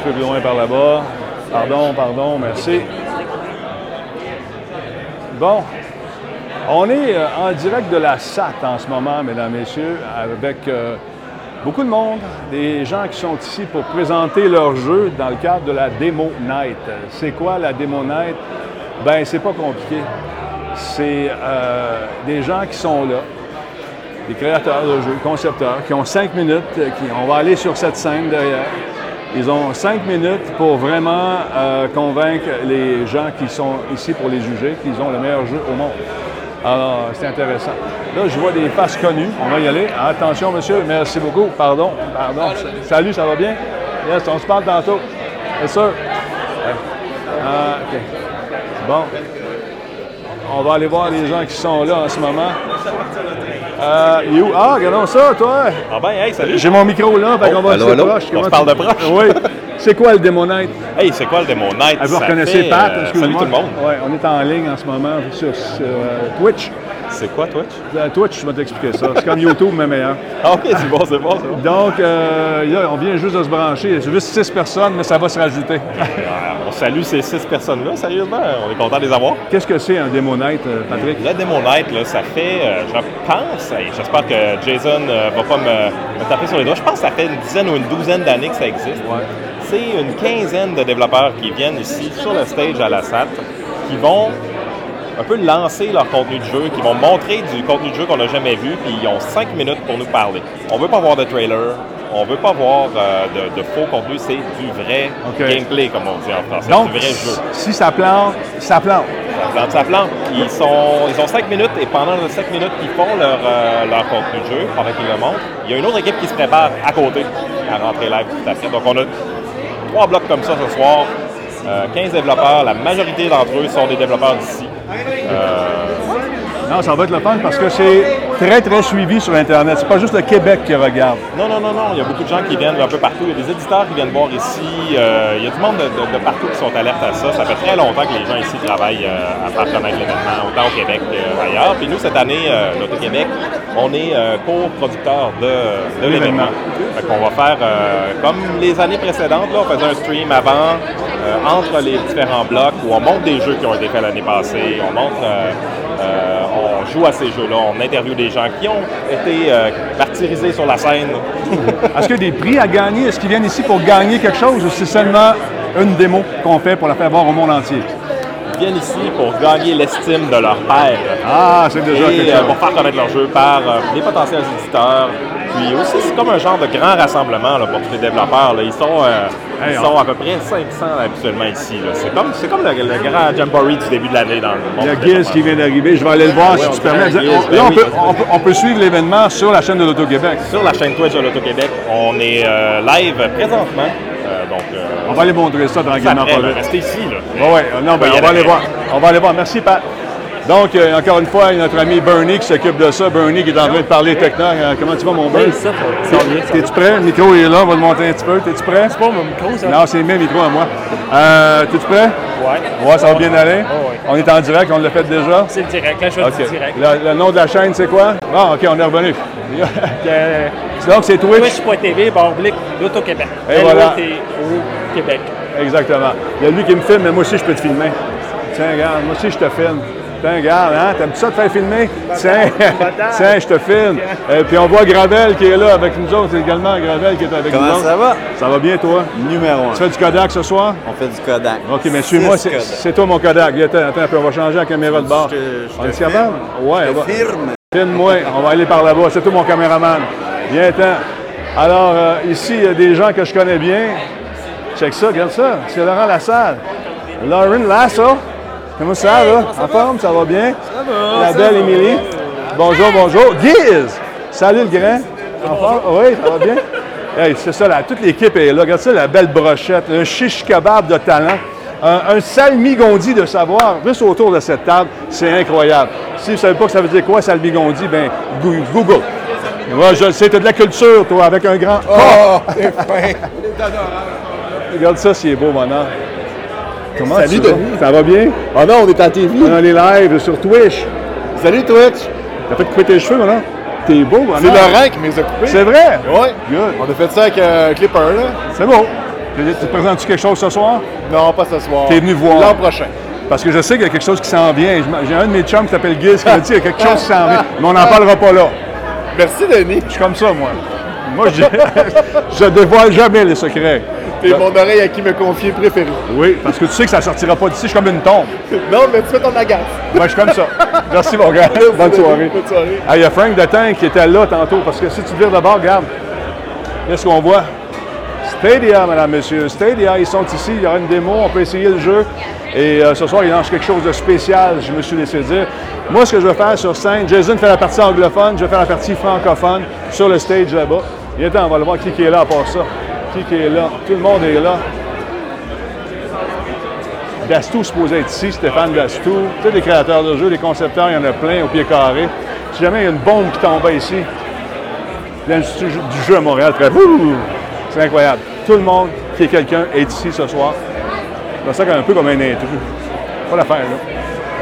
petit peu plus loin par là-bas. Pardon, pardon, merci. Bon, on est euh, en direct de la SAT en ce moment, mesdames, messieurs, avec euh, beaucoup de monde, des gens qui sont ici pour présenter leur jeu dans le cadre de la Demo Night. C'est quoi la Demo Night? Ben, c'est pas compliqué. C'est euh, des gens qui sont là, des créateurs de jeux, concepteurs, qui ont cinq minutes, qui, on va aller sur cette scène derrière. Ils ont cinq minutes pour vraiment euh, convaincre les gens qui sont ici pour les juger qu'ils ont le meilleur jeu au monde. Alors, c'est intéressant. Là, je vois des faces connues. On va y aller. Attention, monsieur. Merci beaucoup. Pardon. Pardon. Salut, ça va bien? Yes, on se parle tantôt. Yes, sir. Ah, OK. Bon. On va aller voir les gens qui sont là en ce moment. Euh, il où? Ah, regardons ça, toi! Ah ben, hey, salut! J'ai mon micro là, fait qu'on va allô, se allô? proche. On se parle de proche? Oui. C'est quoi le Demo Night? Hey, c'est quoi le Demo Night? Ah, vous Ça reconnaissez fait, Pat? euh, salut tout le monde. Oui, on est en ligne en ce moment sur, sur, euh, Twitch. C'est quoi Twitch? Euh, Twitch, je vais t'expliquer ça. C'est comme YouTube, mais meilleur. Ah ok, c'est bon, c'est bon, c'est bon. Donc, euh, là, on vient juste de se brancher. C'est juste six personnes, mais ça va se rajouter. Salue ces six personnes-là, sérieusement. On est content de les avoir. Qu'est-ce que c'est un Demo Night, euh, Patrick? Le Demo Night, là, ça fait, euh, je pense, hey, j'espère que Jason ne va pas me, me taper sur les doigts, je pense que ça fait une dizaine ou une douzaine d'années que ça existe. Ouais. C'est une quinzaine de développeurs qui viennent ici sur le stage à la SAT, qui vont un peu lancer leur contenu de jeu, qui vont montrer du contenu de jeu qu'on n'a jamais vu, puis ils ont cinq minutes pour nous parler. On veut pas voir de trailer, on veut pas voir euh, de, de faux contenu, c'est du vrai gameplay, comme on dit en français, Donc, du vrai jeu. si ça plante, ça plante. Ça plante, ça plante. Ils, sont, ils ont cinq minutes et pendant les cinq minutes qu'ils font leur, euh, leur contenu de jeu, pendant qu'ils le montrent, il y a une autre équipe qui se prépare à côté à rentrer live tout à fait. Donc on a trois blocs comme ça ce soir. Euh, 15 développeurs, la majorité d'entre eux sont des développeurs d'ici. Non, ça va être le fun parce que c'est très, très suivi sur Internet. C'est pas juste le Québec qui regarde. Non, non, non, non. Il y a beaucoup de gens qui viennent un peu partout. Il y a des éditeurs qui viennent voir ici. Euh, il y a du monde de, de- de partout qui sont alertes à ça. Ça fait très longtemps que les gens ici travaillent euh, à faire connaître l'événement, autant au Québec qu'ailleurs. Puis nous, cette année, euh, l'Auto-Québec, on est co-producteur de, de l'événement. Qu'on va faire, comme les années précédentes, là, on faisait un stream avant, entre les différents blocs, où on montre des jeux qui ont été faits l'année passée. On montre... joue à ces jeux-là, on interviewe des gens qui ont été euh, martyrisés sur la scène. Est-ce qu'il y a des prix à gagner? Est-ce qu'ils viennent ici pour gagner quelque chose ou c'est seulement une démo qu'on fait pour la faire voir au monde entier? Viennent ici pour gagner l'estime de leur père Ah, c'est déjà et euh, pour faire connaître leur jeu par euh, les potentiels éditeurs. Puis aussi, c'est comme un genre de grand rassemblement là, pour tous les développeurs. là. Ils sont, euh, Hey, ils on- sont à peu près 500 habituellement ici. C'est comme, comme le, le grand Jamboree du début de l'année dans le monde. Il y a Giz qui vient d'arriver. Je vais aller le voir Ouais, si tu permets. On- Ben on oui, peut, vas-y. on peut- on peut suivre l'événement sur la chaîne de l'Auto-Québec. Sur la chaîne Twitch de l'Auto-Québec, on est live présentement. Donc, On va aller montrer ça ça tranquillement. là, vite. restez ici. Là. Ouais, ouais. Non, ben, Oui, on va aller voir. On va aller voir. Merci, Pat. Donc, euh, encore une fois, notre ami Bernie qui s'occupe de ça. Bernie qui est en train de parler techno. Euh, comment tu vas, mon Bernie? ça, ça ça T'es-tu prêt? Le micro est là. On va le monter un petit peu. T'es-tu prêt? C'est pas mon micro, ça? Non, c'est le même micro à moi. Euh, T'es-tu prêt? Ouais. Ouais, ça va bien aller? ouais. On est en direct, on l'a fait déjà? C'est le direct, la chose OK. du direct. Le, le nom de la chaîne, c'est quoi? Bon, OK, on est revenu. Donc, c'est Twitch? Twitch.tv, barre oblique, l'Auto-Québec. Et voilà. au Québec. Exactement. Il y a lui qui me filme, mais moi aussi, je peux te filmer. Tiens, regarde, moi aussi, je te filme. Tiens, regarde, hein? T'aimes ça te faire filmer? Tiens, tiens, je te filme. Et puis on voit Gravel qui est là avec nous autres également. Gravel qui est avec nous Comment autres. ça va? Ça va bien, toi? Numéro Tu un. fais du Kodak ce soir? On fait du Kodak. OK, mais suis-moi, c'est toi mon Kodak. Attends, attends on va changer la caméra de bord. Je te- je On te est capable? filme. Ouais, Je on va- te firme. Filme-moi, on va aller par là-bas. C'est toi mon caméraman. Viens-t'en. Alors, euh, ici, il y a des gens que je connais bien. Check ça, regarde ça. C'est Laurent Lassalle. Lauren Lasso. Comment ça, là? En forme, ça va bien? Ça va. La belle Émilie. Bonjour, bonjour. Giz! Salut le grand. En forme? Oui, ça va bien? Hey, c'est ça, là, toute l'équipe est là. Regarde ça, la belle brochette, un kebab de talent, un, un salmigondi de savoir, juste autour de cette table. C'est incroyable. Si vous ne savez pas que ça veut dire quoi, salmigondi, ben Goo- Google. Moi, je le sais, tu as de la culture, toi, avec un grand Oh, c'est fin. Regarde ça, c'est beau, mon. Comment Salut, tu vas? Denis. Ça va bien? Oh non, on est à TV. On est live sur Twitch. Salut Twitch. T'as fait couper tes cheveux, mon homme? T'es beau, mon C'est. Laurent qui me les a coupés. C'est vrai? Ouais. Good. On a fait ça avec euh, un clipper, là. C'est beau. Tu tu te présentes-tu quelque chose ce soir? Non, pas ce soir. T'es venu voir. L'an prochain. Parce que je sais qu'il y a quelque chose qui s'en vient. J'ai un de mes chums qui s'appelle Giz qui m'a dit qu'il y a quelque chose qui s'en vient. Mais on n'en parlera pas là. Merci, Denis. Je suis comme ça, moi. Moi, je, je dévoile jamais les secrets. T'es mon oreille à qui me confier préférée. Oui, parce que tu sais que ça sortira pas d'ici. Je suis comme une tombe. Non, mais tu fais ton agace. Moi, je suis comme ça. Merci, mon gars. Bonne soirée. Bonne soirée. Ah, il y a Frank Detain qui était là tantôt, parce que si tu vires de bord, regarde, qu'est-ce qu'on voit? Stadia, madame, monsieur. Stadia, ils sont ici, il y aura une démo, on peut essayer le jeu. Et euh, ce soir, ils lancent quelque chose de spécial, je me suis laissé dire. Moi, ce que je vais faire sur scène, Jason fait la partie anglophone, je vais faire la partie francophone sur le stage là-bas. Viens on va le voir qui, est là à part ça. Qui, qui est là? Tout le monde est là. Dastou supposé être ici, Stéphane Dastou. Tu sais, les créateurs de jeux, les concepteurs, il y en a plein au pied carré. Si jamais il y a une bombe qui tombait ici, l'Institut du jeu à Montréal ferait! C'est incroyable. Tout le monde qui est quelqu'un est ici ce soir. C'est ça un peu comme un intrus. Pas l'affaire, là.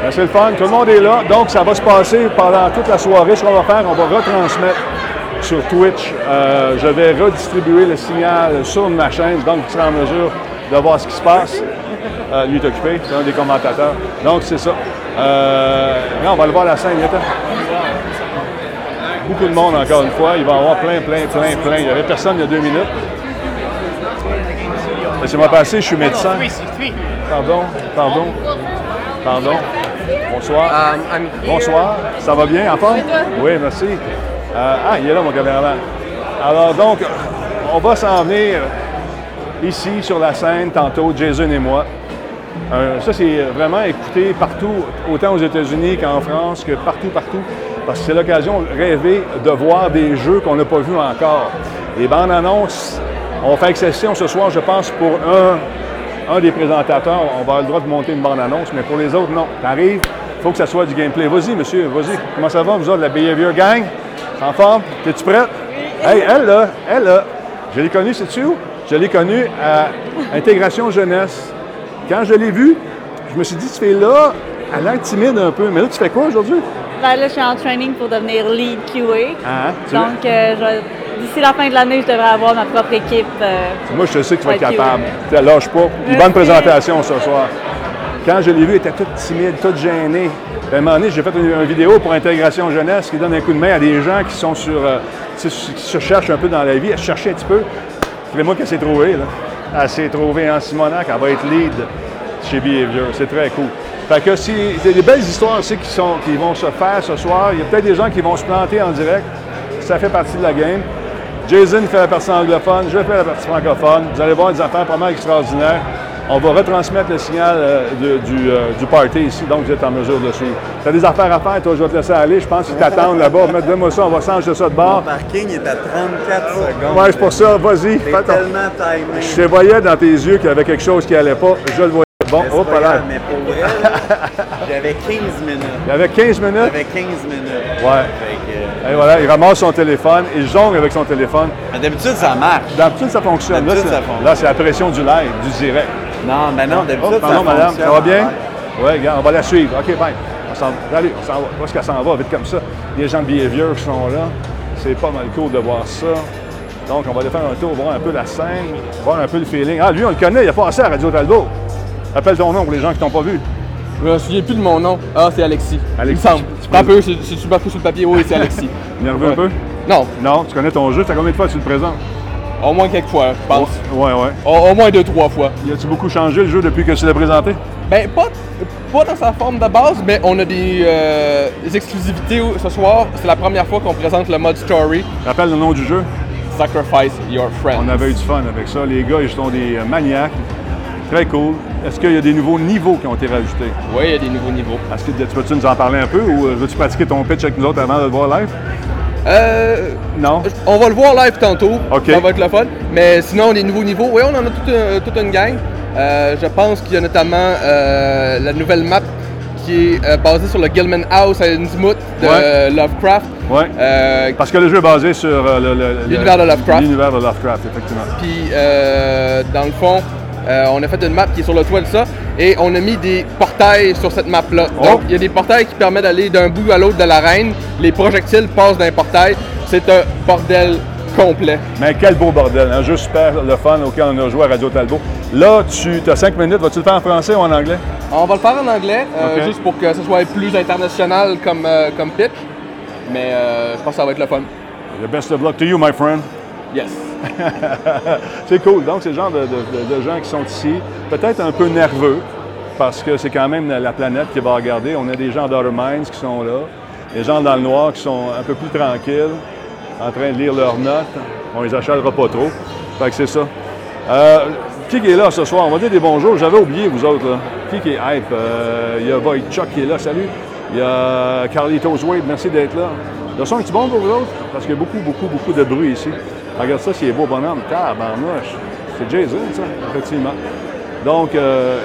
Ben, C'est le fun, tout le monde est là. Donc, ça va se passer pendant toute la soirée. Ce qu'on va faire, on va retransmettre sur Twitch. Euh, je vais redistribuer le signal sur ma chaîne, donc tu seras en mesure de voir ce qui se passe. Euh, lui est occupé, c'est un des commentateurs. Donc, c'est ça. Euh, on va le voir à la scène. Beaucoup de monde, encore une fois. Il va y avoir plein, plein, plein, plein. Il n'y avait personne il y a deux minutes. Laissez-moi passer, je suis médecin. Pardon, pardon, pardon. Bonsoir. Bonsoir. Ça va bien, en forme? Oui, merci. Euh, ah, il est là, mon caméraman. Alors, donc, on va s'en venir ici, sur la scène, tantôt, Jason et moi. Euh, ça, c'est vraiment écouté partout, autant aux États-Unis qu'en France, que partout, partout, parce que c'est l'occasion de rêver de voir des jeux qu'on n'a pas vus encore. Les bandes annonces, on va faire exception ce soir, je pense, pour un, un des présentateurs. On va avoir le droit de monter une bande annonce, mais pour les autres, non. T'arrives, il faut que ça soit du gameplay. Vas-y, monsieur, vas-y. Comment ça va, vous autres, la Behavior Gang? En forme? T'es-tu prête? Hey, elle, là, elle, là, je l'ai connue, sais-tu où? Je l'ai connue à Intégration Jeunesse. Quand je l'ai vue, je me suis dit, tu fais là, elle a l'air timide un peu. Mais là, tu fais quoi aujourd'hui? Ben là, je suis en training pour devenir lead QA. Ah, tu Donc, euh, je vais- d'ici la fin de l'année, je devrais avoir ma propre équipe. euh, Moi, je sais que tu vas être capable. QA. Tu lâche pas. Une bonne présentation ce soir. Quand je l'ai vue, elle était toute timide, toute gênée. À un moment donné, j'ai fait une, une vidéo pour Intégration Jeunesse qui donne un coup de main à des gens qui sont sur. euh, qui se cherchent un peu dans la vie. Elle se cherchait un petit peu. C'est moi qu'elle s'est trouvée, là. Elle s'est trouvée en Simonac. Elle va être lead chez Behavior. C'est très cool. Fait que si, c'est des belles histoires aussi qui, sont, qui vont se faire ce soir. Il y a peut-être des gens qui vont se planter en direct. Ça fait partie de la game. Jason fait la partie anglophone, je fais la partie francophone. Vous allez voir des affaires vraiment extraordinaires. On va retransmettre le signal euh, de- du, euh, du party ici, donc vous êtes en mesure de suivre. Tu as des affaires à faire, toi, je vais te laisser aller. Je pense qu'ils t'attendent là-bas. Mets-moi ça, on va changer ça de bord. Mon parking est à 34 secondes. Ouais, c'est pour ça, vas-y. Tellement timé. Je te voyais dans tes yeux qu'il y avait quelque chose qui allait pas. Je le voyais. Bon, hop là. Mais pour là, j'avais 15 minutes. Il y avait 15 minutes? J'avais 15 minutes. Ouais. Que, Et voilà, il ramasse son téléphone, il jongle avec son téléphone. mais d'habitude, ça marche. D'habitude, ça fonctionne. Là, D'habitude, c'est- ça fonctionne. là, c'est la pression du live, du direct. Non, mais non, d'habitude, Oh, ça pardon, madame, fonctionne. ça va bien? Oui, regarde, on va la suivre. OK, bye. On s'en va. Allez, on s'en va. Où est-ce qu'elle s'en va, vite comme ça? Les gens de Behavior qui sont là. C'est pas mal cool de voir ça. Donc, on va aller faire un tour, voir un peu la scène, voir un peu le feeling. Ah, lui, on le connaît, il a passé à Radio Talbot. Appelle ton nom pour les gens qui t'ont pas vu. Je me souviens plus de mon nom. Ah, c'est Alexis. Alexis. Il me semble. Tu Un peu, c'est c'est marqué sur le papier. Oui, c'est Alexis. Nerveux un peu? Non, Non, tu connais ton jeu? Ça combien de fois tu le présentes? au moins quelques fois, je pense. Ouais, ouais. Au, au moins deux, trois fois. Y a-tu beaucoup changé le jeu depuis que tu l'as présenté? Ben, pas, pas dans sa forme de base, mais on a des, euh, des exclusivités ce soir. C'est la première fois qu'on présente le mode story. Rappelle le nom du jeu. Sacrifice Your Friend. On avait eu du fun avec ça. Les gars, ils sont des euh, maniaques. Très cool. Est-ce qu'il y a des nouveaux niveaux qui ont été rajoutés? Oui, il y a des nouveaux niveaux. Est-ce que tu peux-tu nous en parler un peu ou euh, veux-tu pratiquer ton pitch avec nous autres avant de le voir live? Euh, Non? on va le voir live tantôt. Ok. Ça va être le fun. Mais sinon, des nouveaux niveaux, oui, on en a toute, un- toute une gang. Euh, je pense qu'il y a notamment euh, la nouvelle map qui est euh, basée sur le Gilman House à Innsmouth de Ouais. euh, Lovecraft. Ouais. Euh, Parce que le jeu est basé sur euh, L'univers de Lovecraft. L'univers de Lovecraft, effectivement. Puis, euh, dans le fond, euh, on a fait une map qui est sur le toit de ça et on a mis des portails sur cette map-là. Oh. Donc, il y a des portails qui permettent d'aller d'un bout à l'autre de l'arène. Les projectiles passent d'un portail. C'est un bordel complet. Mais quel beau bordel, un jeu super le fun auquel on a joué à Radio Talbot. Là, tu as cinq minutes, vas-tu le faire en français ou en anglais? On va le faire en anglais, euh, juste pour que ce soit plus international comme, euh, comme pitch. Mais je pense que ça va être le fun. The best of luck to you, my friend. Yes. C'est cool. Donc, c'est le genre de, gens qui sont ici, peut-être un peu nerveux, parce que c'est quand même la planète qui va regarder. On a des gens d'Outer Minds qui sont là, des gens dans le noir qui sont un peu plus tranquilles, en train de lire leurs notes. On les achalera pas trop. Fait que c'est ça. Euh, qui est là ce soir? On va dire des bonjours. J'avais oublié, vous autres. Là. Qui qui est hype? Euh, Il y a Chuck qui est là, salut. Il y a Carlitos Wade, merci d'être là. Le son est-tu bon pour vous autres? Parce qu'il y a beaucoup, beaucoup, beaucoup de bruit ici. Regarde ça, c'est beau bonhomme. Tabarnouche. C'est Jason, ça, effectivement. Donc, euh,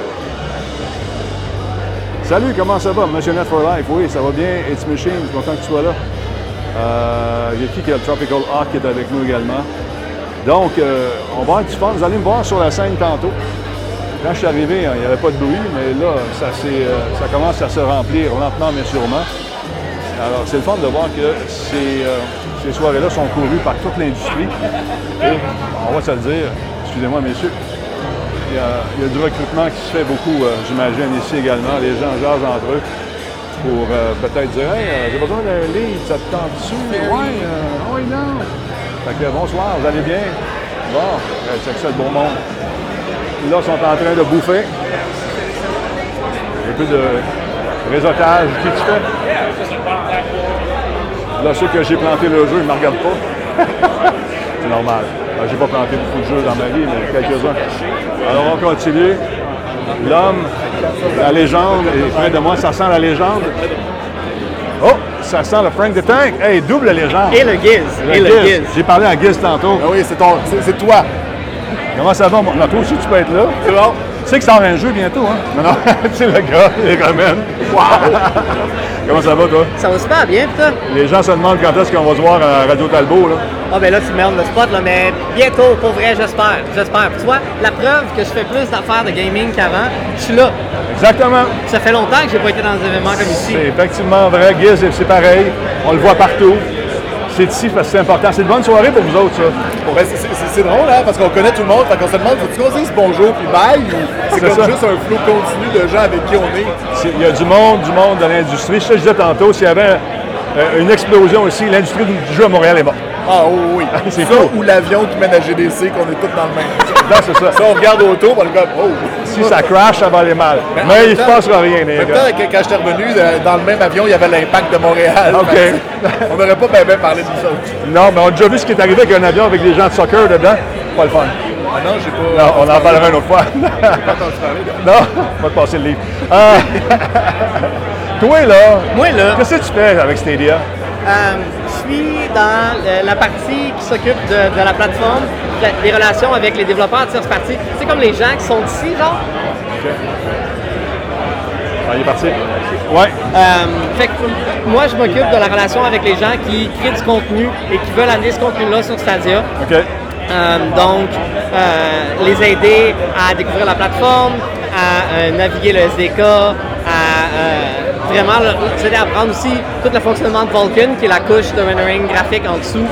salut, comment ça va? Monsieur Net for Life, oui, ça va bien. It's Machine, je suis content que tu sois là. Euh, il y a qui qui a le Tropical Hawk qui est avec nous également? Donc, euh, on va avoir du fun. Vous allez me voir sur la scène tantôt. Quand je suis arrivé, hein, il n'y avait pas de bruit, mais là, euh, ça commence à se remplir lentement mais sûrement. Alors, c'est le fun de voir que ces, euh, ces soirées-là sont courues par toute l'industrie. Et, on va se le dire, excusez-moi, messieurs, il y, a, il y a du recrutement qui se fait beaucoup, euh, j'imagine, ici également. Les gens jasent entre eux pour euh, peut-être dire Hey, euh, j'ai besoin d'un livre, ça te tente dessus? Ouais, euh, oui, non. Fait que bonsoir, vous allez bien? Bon, c'est que ça le bon monde. Là, ils sont en train de bouffer. Un peu de réseautage. Qui tu fais? Là, ceux que j'ai planté le jeu, ils ne me regardent pas. c'est normal. Ben, j'ai pas planté beaucoup de jeux dans ma vie, mais quelques-uns. Alors, on continue. L'homme, la légende est près de moi. Ça sent la légende. Oh, ça sent le Frank the Tank. Hey, double légende. Et le Giz. Et le Giz. Giz. J'ai parlé à Giz tantôt. Ah oui, c'est toi. Comment ça va? mon- Non, toi aussi, tu peux être là. C'est bon. Tu sais que ça sort un jeu bientôt, hein? Non, non, tu sais, le gars, il ramène. Comment ça va, toi? Ça va super bien, putain. Les gens se demandent quand est-ce qu'on va se voir à Radio Talbot, là. Ah ben là, tu me mets on the spot, là, mais bientôt, pour vrai, j'espère. J'espère. Tu vois, la preuve que je fais plus d'affaires de gaming qu'avant, je suis là. Exactement. Ça fait longtemps que j'ai pas été dans des événements comme ici. C'est effectivement vrai. Giz, c'est- pareil. On le voit partout. C'est ici parce que c'est important. C'est une bonne soirée pour vous autres, ça. C'est, c'est- drôle, hein, parce qu'on connaît tout le monde, fait qu'on se demande, faut-tu qu'on dise bonjour puis bye, ou c'est, comme ça. juste un flot continu de gens avec qui on est? Il y a du monde, du monde de l'industrie. Ça, je disais tantôt, s'il y avait euh, une explosion ici, l'industrie du jeu à Montréal est morte. Ah oui, oui. C'est ça, fou. ou l'avion qui mène à GDC, qu'on est tous dans le même. Non, c'est ça. Ça, on regarde autour, on le gars, oh! Si ça crash, ça va aller mal. Mais il se temps- passera rien, En les gars. temps, quand j'étais revenu, euh, dans le même avion, il y avait l'impact de Montréal. OK. On n'aurait pas bien bien parlé de autres. Non, mais on a déjà vu ce qui est arrivé avec un avion avec des gens de soccer dedans. Pas le fun. Ah non, j'ai pas. Non, on en parlera une autre fois. pas entendu parler. non, on va te passer le livre. Euh, toi, là, Moi, là, qu'est-ce que tu fais avec Stadia? Euh, je suis dans le- la partie qui s'occupe de, de la plateforme, de- des relations avec les développeurs de tierce partie. C'est comme les gens qui sont ici, genre? Ah, il est parti. Ouais. Euh, fait que moi, je m'occupe de la relation avec les gens qui créent du contenu et qui veulent amener ce contenu-là sur Stadia. OK. Euh, donc, euh, les aider à découvrir la plateforme, à euh, naviguer le SDK, à euh, vraiment leur- les aider à apprendre aussi tout le fonctionnement de Vulkan, qui est la couche de rendering graphique en dessous,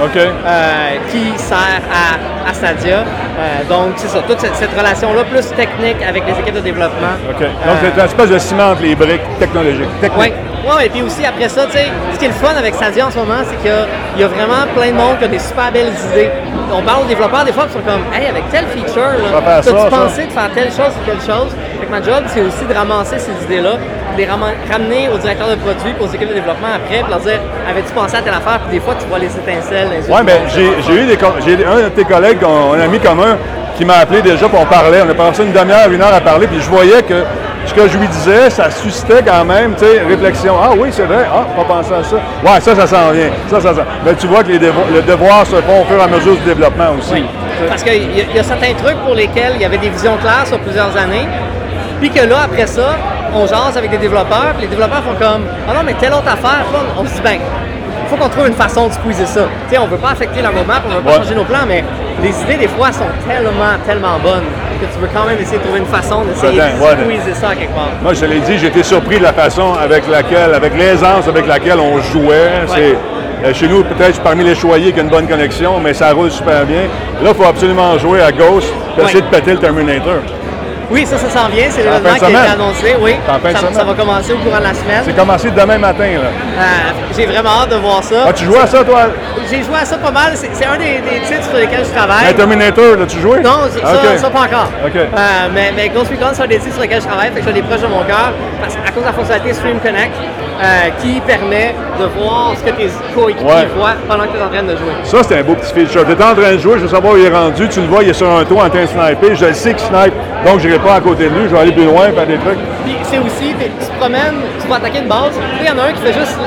euh, qui sert à, à Stadia. Euh, donc, c'est ça, toute cette, cette relation-là, plus technique avec les équipes de développement. Donc, Euh, c'est une espèce de ciment entre les briques technologiques. oui, ouais, et puis aussi après ça, tu sais, ce qui est le fun avec Stadia en ce moment, c'est qu'il y y a vraiment plein de monde qui a des super belles idées. On parle aux développeurs des fois qui sont comme, hey, avec telle feature, là, ça. pensé de faire telle chose ou telle chose? Fait que ma job, c'est aussi de ramasser ces idées-là, les ramener au directeur de produit, aux équipes de développement après, puis leur dire, avais-tu pensé à telle affaire? Puis des fois, tu vois les étincelles. Oui, bien, monde. j'ai eu des, j'ai un de tes collègues, un, un ami commun, qui m'a appelé déjà, puis on parlait. On a passé une demi-heure, une heure à parler, puis je voyais que ce que je lui disais, ça suscitait quand même, tu sais, réflexion. Ah oui, c'est vrai. Ah, pas pensé à ça. Ouais, ça, ça s'en vient. Ça, ça Mais tu vois que les le devoir se font au fur et à mesure du développement aussi. Oui. Parce qu'il y, y a certains trucs pour lesquels il y avait des visions claires sur plusieurs années. Puis que là, après ça, on jase avec des développeurs, puis les développeurs font comme Ah non, mais telle autre affaire, Puis on, on se dit ben, il faut qu'on trouve une façon de squeezer ça. Tu sais, on veut pas affecter la roadmap, on veut pas Ouais. changer nos plans, mais les idées, des fois, sont tellement, tellement bonnes que tu veux quand même essayer de trouver une façon d'essayer de ouais, squeezer ça à quelque part. Moi, je l'ai dit, j'ai été surpris de la façon avec laquelle, avec l'aisance avec laquelle on jouait. C'est Euh, chez nous, peut-être parmi les choyés qui a une bonne connexion, mais ça roule super bien. Là, il faut absolument jouer à gauche essayer de péter le Terminator. Oui, ça, ça s'en vient. C'est l'événement qui a été annoncé. Oui, ça, va commencer au courant de la semaine. C'est commencé demain matin. Là. Euh, J'ai vraiment hâte de voir ça. Ah, tu joues à ça, toi? J'ai joué à ça pas mal. C'est un des, des titres sur lesquels je travaille. Un Terminator, l'as-tu joué? Non, ça, ça, pas encore. OK. Euh, mais, mais Ghost Recon, c'est un des titres sur lesquels je travaille, fait que j'ai des proches de mon cœur, à cause de la fonctionnalité Stream Connect, euh, qui permet de voir ce que tes coéquipiers Ouais. voient pendant que tu es en train de jouer. Ça, c'est un beau petit feature. Tu es en train de jouer, je veux savoir où il est rendu. Tu le vois, il est sur un toit en train de sniper. Je le sais qu'il snipe, donc je n'irai pas à côté de lui. Je vais aller plus loin, faire des trucs. Puis c'est aussi, tu te promènes, tu vas attaquer une base, il y en a un qui fait juste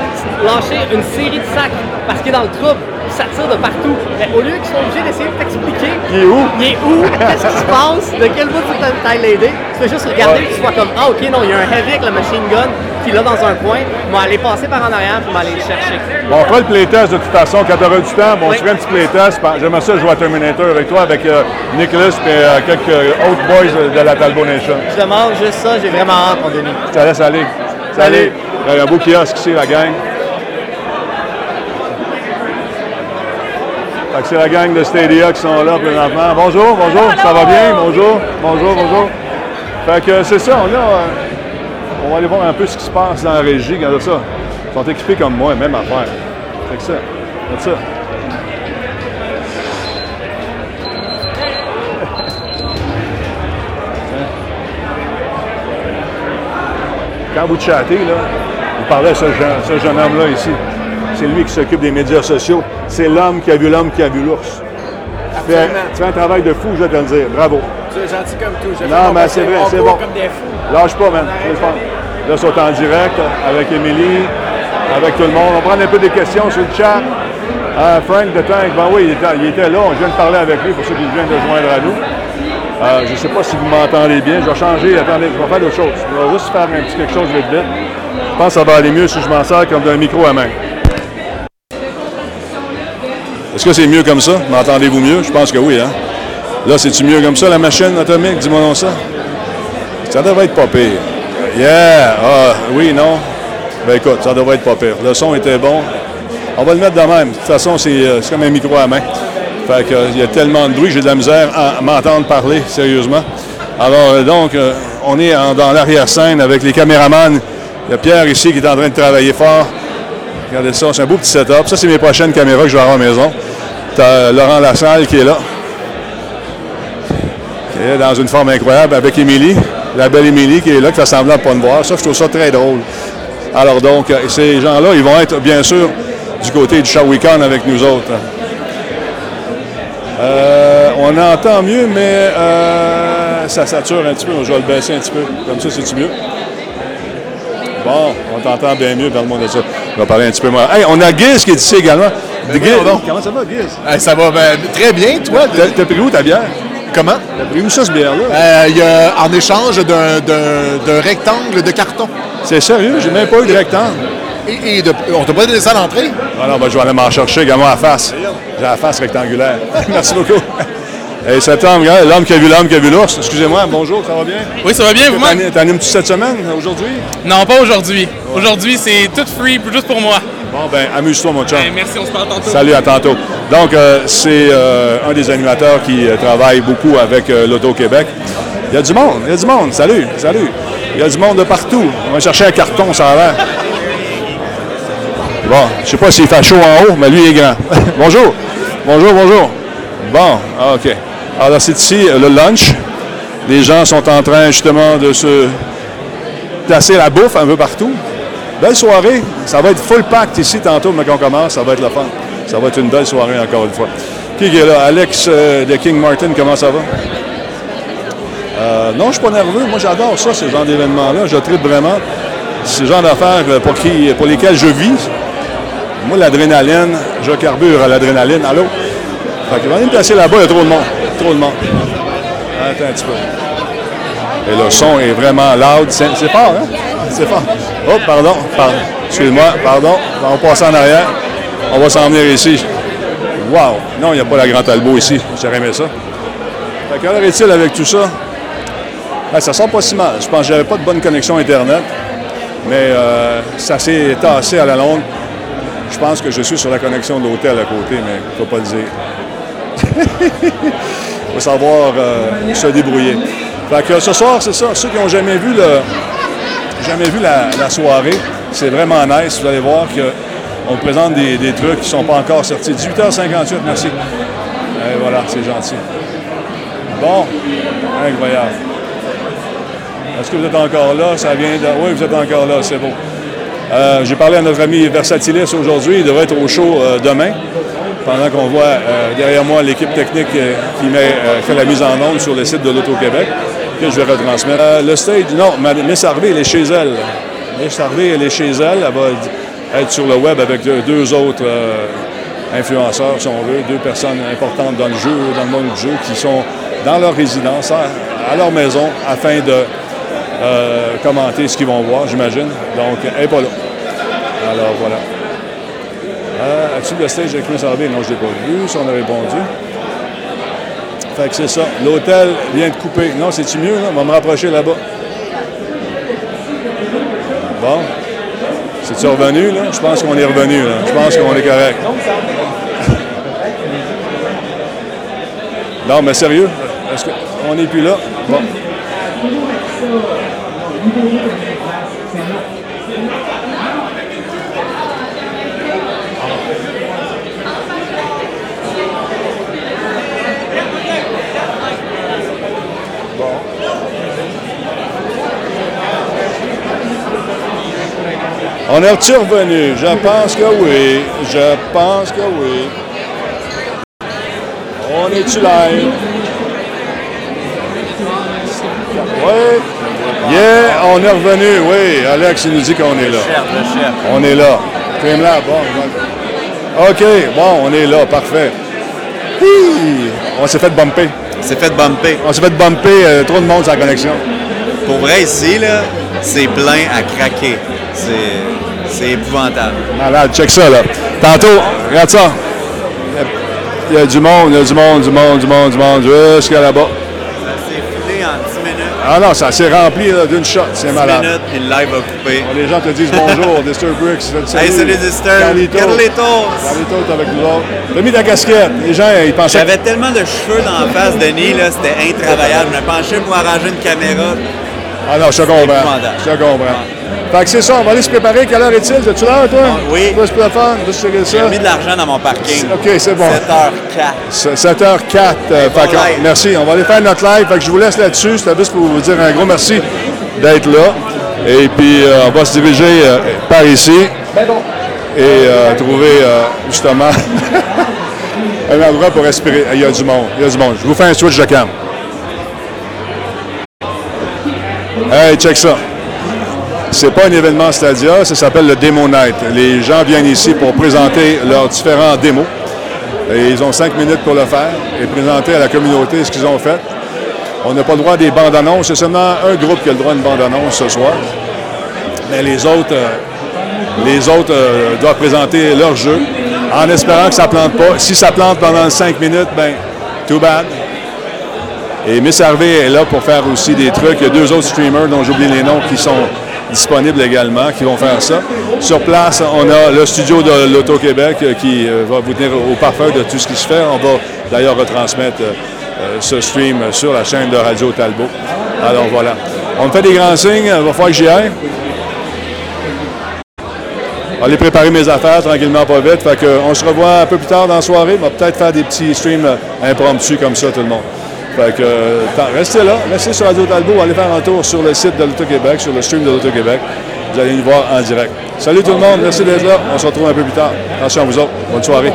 lâcher une série de sacs parce qu'il est dans le trouble, ça tire de partout. Mais au lieu qu'ils soient obligés d'essayer de t'expliquer Il est où? il est où, qu'est-ce qui se passe, de quel bout tu t'ailles l'aider, tu fais juste regarder, puis tu vois comme, ah ok, non, il y a un heavy avec le machine gun qui est là dans un coin, on va aller passer par en arrière, puis on va aller le chercher. Bon, on fera le playtest de toute façon. Quand tu auras du temps, bon, Oui. tu feras un petit playtest. J'aimerais ça jouer à Terminator avec toi, avec euh, Nicholas et euh, quelques autres boys de la Talbot Nation. Je demande juste ça, j'ai vraiment hâte, mon Denis. Je te laisse aller. Salut. Il y a un beau kiosque ici, la gang. Fait que c'est la gang de Stadia qui sont là présentement. Bonjour, bonjour, ça va bien? Bonjour, bonjour, bonjour. Fait que c'est ça, on a. on va aller voir un peu ce qui se passe dans la régie. Regardez ça. Ils sont équipés comme moi, même affaire. Fait que ça. Regarde ça. Quand vous chattez, là, vous parlez à ce jeune, ce jeune homme-là ici. C'est lui qui s'occupe des médias sociaux. C'est l'homme qui a vu l'homme qui a vu l'ours. Tu fais, tu fais un travail de fou, je vais te le dire. Bravo. Tu es gentil comme tout. Je Non, mais c'est vrai, c'est bon. comme des fous. Lâche pas, man. Là, ils sont en direct avec Émilie, avec tout le monde. On va prendre un peu des questions sur le chat. Euh, Frank de Tank, ben oui, il était, il était là. On vient de parler avec lui pour ceux qui viennent de joindre à nous. Euh, je ne sais pas si vous m'entendez bien. Je vais changer. Attendez, je vais faire d'autres choses. Je vais juste faire un petit quelque chose vite vite. Je pense que ça va aller mieux si je m'en sers comme d'un micro à main. Est-ce que c'est mieux comme ça? M'entendez-vous mieux? Je pense que oui, hein? Là, c'est-tu mieux comme ça, la machine atomique? Dis-moi non ça. Ça devrait être pas pire. Yeah! Ah, oui, non? Ben écoute, ça devrait être pas pire. Le son était bon. On va le mettre de même. De toute façon, c'est euh, comme un micro à main. Fait que, euh, il y a tellement de bruit, j'ai de la misère à m'entendre parler, sérieusement. Alors, euh, donc, on est dans l'arrière-scène avec les caméramans. Il y a Pierre ici qui est en train de travailler fort. Regardez ça, c'est un beau petit setup. Ça, c'est mes prochaines caméras que je vais avoir à la maison. T'as Laurent Lassalle qui est là. Qui est dans une forme incroyable avec Émilie, la belle Émilie qui est là, qui fait semblant de ne pas me voir. Ça, je trouve ça très drôle. Alors donc, euh, ces gens-là, ils vont être bien sûr du côté du Shawicon avec nous autres. Euh, on entend mieux, mais euh, ça sature un petit peu. Je vais le baisser un petit peu. Comme ça, c'est-tu mieux? Bon, on t'entend bien mieux dans le monde de ça. On va parler un petit peu moins. Hey, on a Giz qui est ici également. Giz, donc. comment ça va, Giz? Ça va ben, très bien, toi? T'as t'as pris où ta bière? Comment? Pris où ça, bière-là? Euh, Il y a en échange d'un- d'un d'un rectangle de carton. C'est sérieux? J'ai même pas eu de rectangle. Et, et de- on t'a pas donné ça à l'entrée? Ah non, ben, je vais aller m'en chercher, également à la face. J'ai la face rectangulaire. Merci beaucoup. Hey, septembre, l'homme qui a vu l'homme qui a vu l'ours. Excusez-moi, bonjour, ça va bien? Oui, ça va bien, vous-même? T'animes- T'animes-tu cette semaine, aujourd'hui? Non, pas aujourd'hui. Aujourd'hui, c'est tout free, juste pour moi. Bon, ben, amuse-toi, mon chum. Ben, merci, on se parle tantôt. Salut, à tantôt. Donc, euh, c'est euh, un des animateurs qui euh, travaille beaucoup avec l'Auto-Québec. Il y a du monde, il y a du monde. Salut, salut. Il y a du monde de partout. On va chercher un carton, ça a l'air. Bon, je sais pas s'il fait chaud en haut, mais lui, il est grand. bonjour. Bonjour, bonjour. Bon, ah, OK. Alors, c'est ici le lunch. Les gens sont en train, justement, de se placer la bouffe un peu partout. Belle soirée. Ça va être full packed ici tantôt, mais quand on commence, ça va être le fun. Ça va être une belle soirée encore une fois. Qui est là? Alex euh, de King Martin, comment ça va? Euh, non, je ne suis pas nerveux. Moi, j'adore ça, ce genre d'événements-là. Je tripe vraiment. C'est le genre d'affaires euh, pour, pour lesquelles je vis. Moi, l'adrénaline, je carbure à l'adrénaline. Allô? Fait que, me placer là-bas, il y a trop de monde. Trop de monde. Attends un petit peu. Et le son est vraiment loud. C'est fort, hein? C'est fort. Oh, pardon, pardon. Excuse-moi, pardon. On va passer en arrière. On va s'en venir ici. Wow! Non, il n'y a pas la Grande Talbot ici. J'aurais aimé ça. Fait qu'en est-il avec tout ça? Ben, ça sent pas si mal. Je pense que j'avais pas de bonne connexion Internet. Mais euh, ça s'est tassé à la longue. Je pense que je suis sur la connexion de l'hôtel à côté, mais faut pas le dire. Faut savoir euh, se débrouiller. Fait que ce soir, c'est ça. Ceux qui n'ont jamais vu jamais vu la, soirée, c'est vraiment nice. Vous allez voir qu'on présente des, trucs qui ne sont pas encore sortis. 18h58, merci. Et voilà, c'est gentil. Bon, incroyable. Est-ce que vous êtes encore là? Ça vient de... Oui, vous êtes encore là, c'est beau. Euh, J'ai parlé à notre ami Versatilis aujourd'hui. Il devrait être au show euh, demain, pendant qu'on voit euh, derrière moi l'équipe technique qui fait la mise en onde sur le site de l'Auto-Québec, que je vais retransmettre. Le stage, non, Miss Harvey, elle est chez elle. Miss Harvey, elle est chez elle. Elle va être sur le web avec deux, autres euh, influenceurs, si on veut, deux personnes importantes dans le jeu, dans le monde du jeu, qui sont dans leur résidence, à, leur maison, afin de euh, commenter ce qu'ils vont voir, j'imagine. Donc, elle n'est pas là. Alors, voilà. Euh, As-tu le stage avec Chris Harvey? Non, je ne l'ai pas vu. Ça, on a répondu. Fait que c'est ça. L'hôtel vient de couper. Non, c'est-tu mieux, là? On va me rapprocher là-bas. Bon. C'est-tu revenu, là? Je pense qu'on est revenu, là. Je pense qu'on est correct. Non, mais sérieux? Est-ce qu'on n'est plus là? Bon. On est-tu revenu? Je pense que oui. Je pense que oui. On est-tu live? Oui. Yeah, on est revenu, oui. Alex, il nous dit qu'on est là. On est là. Là, bon. OK, bon, on est là, parfait. Hi! On s'est fait bumper. C'est fait bumper. On s'est fait bumper, euh, trop de monde sur la connexion. Pour vrai, ici, là, c'est plein à craquer. C'est, épouvantable. Malade, check ça, là. Tantôt, regarde ça. Il y a du monde, il y a du monde, du monde, du monde, du monde, jusqu'à là-bas. Ça s'est filé en 10 minutes. Ah non, ça s'est rempli d'une shot, c'est 10 malade. minutes, puis le live a coupé. Les gens te disent bonjour, Disturb Bricks. Hey, salut Disturb. Carlito. Carlitos. Carlito est avec nous autres. T'as mis ta casquette. Les gens, ils pensaient. J'avais tellement de cheveux dans la face de Denis, là, c'était intravaillable. Je me penchais pour arranger une caméra. Ah non, je te comprends. Je te comprends. Fait que c'est ça, on va aller se préparer. Quelle heure est-il? As-tu l'heure, toi? Ah, oui. Toi, le. J'ai mis de l'argent dans mon parking. OK, c'est bon. 7h04. 7h04. euh, bon fait que- live. merci. On va aller faire notre live. Fait que je vous laisse là-dessus. C'était juste pour vous dire un gros merci d'être là. Et puis, euh, on va se diriger euh, par ici et euh, trouver euh, justement un endroit pour respirer. Il y a du monde. Il y a du monde. Je vous fais un switch de cam. Hey, check ça. C'est pas un événement Stadia, ça s'appelle le Demo Night. Les gens viennent ici pour présenter leurs différents démos. Et ils ont cinq minutes pour le faire et présenter à la communauté ce qu'ils ont fait. On n'a pas le droit à des bandes annonces. C'est seulement un groupe qui a le droit à une bande annonce ce soir. Mais les autres, euh, les autres euh, doivent présenter leur jeu en espérant que ça plante pas. Si ça plante pendant cinq minutes, ben, too bad. Et Miss Harvey est là pour faire aussi des trucs. Il y a deux autres streamers dont j'oublie les noms qui sont disponibles également, qui vont faire ça. Sur place, on a le studio de l'Auto-Québec euh, qui euh, va vous tenir au parfum de tout ce qui se fait. On va d'ailleurs retransmettre euh, ce stream sur la chaîne de Radio Talbot. Alors voilà. On me fait des grands signes. Il va falloir que j'y aille. Aller préparer mes affaires tranquillement, pas vite. Fait que, on se revoit un peu plus tard dans la soirée. On va peut-être faire des petits streams impromptus comme ça, tout le monde. Fait que, euh, restez là, restez sur Radio Talbot, allez faire un tour sur le site de l'Auto-Québec, sur le stream de l'Auto-Québec. Vous allez nous voir en direct. Salut tout le monde, merci d'être là. On se retrouve un peu plus tard. Attention à vous autres. Bonne soirée.